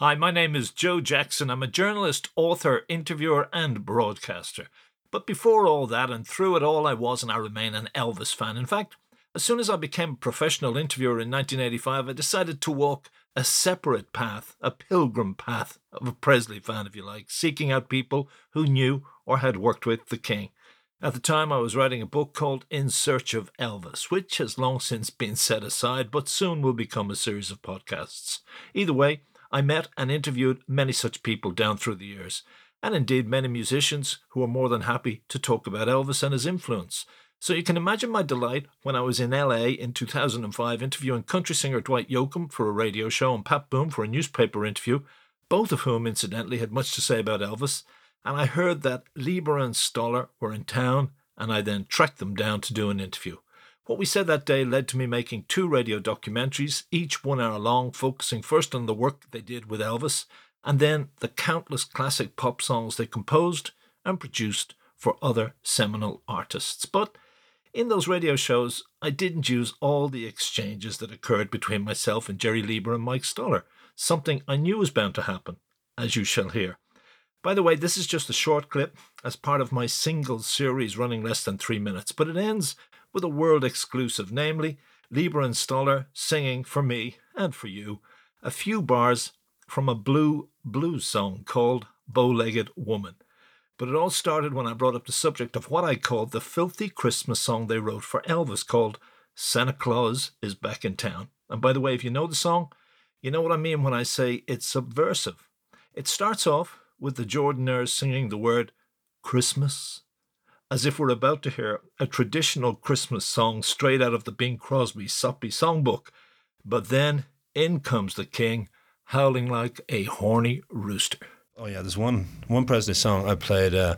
Hi, my name is Joe Jackson. I'm a journalist, author, interviewer, and broadcaster. But before all that and through it all, I was and I remain an Elvis fan. In fact, as soon as I became a professional interviewer in 1985, I decided to walk a separate path, a pilgrim path of a Presley fan, if you like, seeking out people who knew or had worked with the king. At the time, I was writing a book called In Search of Elvis, which has long since been set aside, but soon will become a series of podcasts. Either way, I met and interviewed many such people down through the years, and indeed many musicians who were more than happy to talk about Elvis and his influence. So you can imagine my delight when I was in LA in 2005 interviewing country singer Dwight Yoakam for a radio show and Pat Boone for a newspaper interview, both of whom, incidentally, had much to say about Elvis. And I heard that Leiber and Stoller were in town, and I then tracked them down to do an interview. What we said that day led to me making two radio documentaries, each one hour long, focusing first on the work they did with Elvis, and then the countless classic pop songs they composed and produced for other seminal artists. But in those radio shows, I didn't use all the exchanges that occurred between myself and Jerry Leiber and Mike Stoller, something I knew was bound to happen, as you shall hear. By the way, this is just a short clip as part of my single series running less than three minutes, but it ends with a world exclusive, namely Leiber and Stoller singing for me and for you a few bars from a blue blues song called Bow Legged Woman. But it all started when I brought up the subject of what I called the filthy Christmas song they wrote for Elvis called Santa Claus is Back in Town. And by the way, if you know the song, you know what I mean when I say it's subversive. It starts off with the Jordanaires singing the word Christmas, as if we're about to hear a traditional Christmas song straight out of the Bing Crosby Soppy songbook. But then in comes the king, howling like a horny rooster. Oh yeah, there's one one Presley song I played, uh,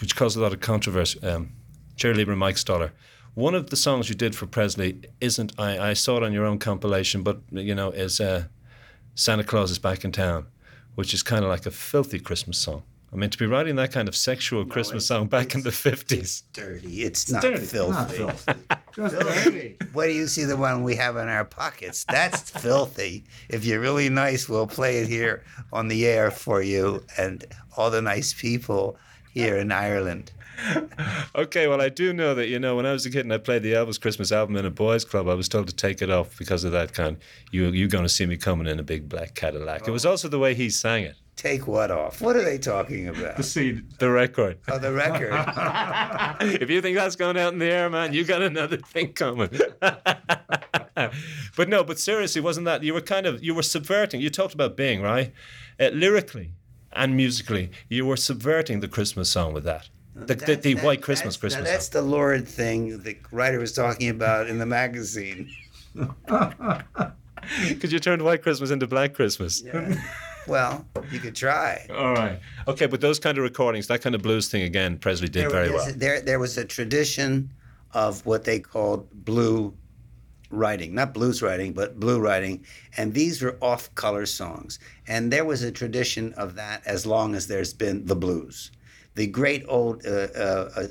which caused a lot of controversy. Um, and Mike Stoller. One of the songs you did for Presley isn't I, I saw it on your own compilation, but you know is uh, Santa Claus is back in town, which is kind of like a filthy Christmas song. I mean, to be writing that kind of sexual no, Christmas song back in the 50s. It's dirty. It's, it's not dirty. filthy. Not filthy. filthy. Where do you see the one we have in our pockets? That's filthy. If you're really nice, we'll play it here on the air for you and all the nice people here in Ireland. okay, well, I do know that, you know, when I was a kid and I played the Elvis Christmas album in a boys' club, I was told to take it off because of that kind. You, you're going to see me coming in a big black Cadillac. Oh. It was oh. also the way he sang it. Take what off? What are they talking about? The seed, the record. Oh, the record. if you think that's going out in the air, man, you got another thing coming. but no, but seriously, wasn't that you were kind of you were subverting? You talked about being right, uh, lyrically and musically, you were subverting the Christmas song with that. The, the, the that, white Christmas that's, Christmas. that's the lurid thing the writer was talking about in the magazine. Because you turned white Christmas into black Christmas. Yeah. Well, you could try. All right. Okay, but those kind of recordings, that kind of blues thing again, Presley did there, very well. There, there was a tradition of what they called blue writing, not blues writing, but blue writing, and these were off-color songs. And there was a tradition of that as long as there's been the blues. The great old uh, uh, uh,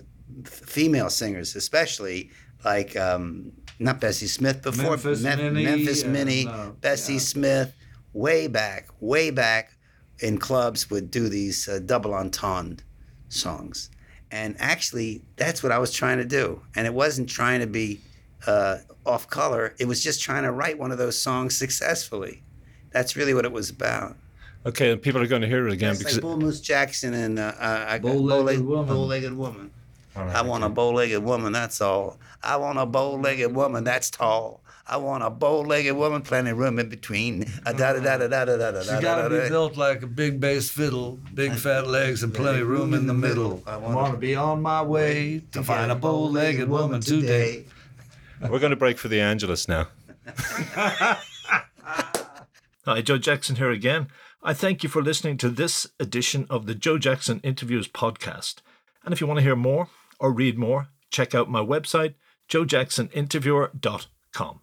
female singers, especially like um, not Bessie Smith before Memphis Me- Minnie, Memphis uh, Minnie, no, Bessie yeah. Smith, way back, way back in clubs would do these uh, double entendre songs. And actually, that's what I was trying to do. And it wasn't trying to be uh, off color, it was just trying to write one of those songs successfully. That's really what it was about. Okay, and people are going to hear it again It's because like Bull Moose Jackson and uh, uh, Bow-legged woman. Bow-legged woman. I want a bow-legged woman. That's all. I want a bow-legged woman. That's tall. I want a bow-legged woman, plenty of room in between. A da da da da da da da da. She got to be built like a big bass fiddle, big fat legs, and plenty of room in the middle. I want to be on my way to find a bow-legged woman today. we're going to break for the Angelus now. Hi, Joe Jackson here again. I thank you for listening to this edition of the Joe Jackson Interviews podcast. And if you want to hear more or read more, check out my website, joejacksoninterviewer.com.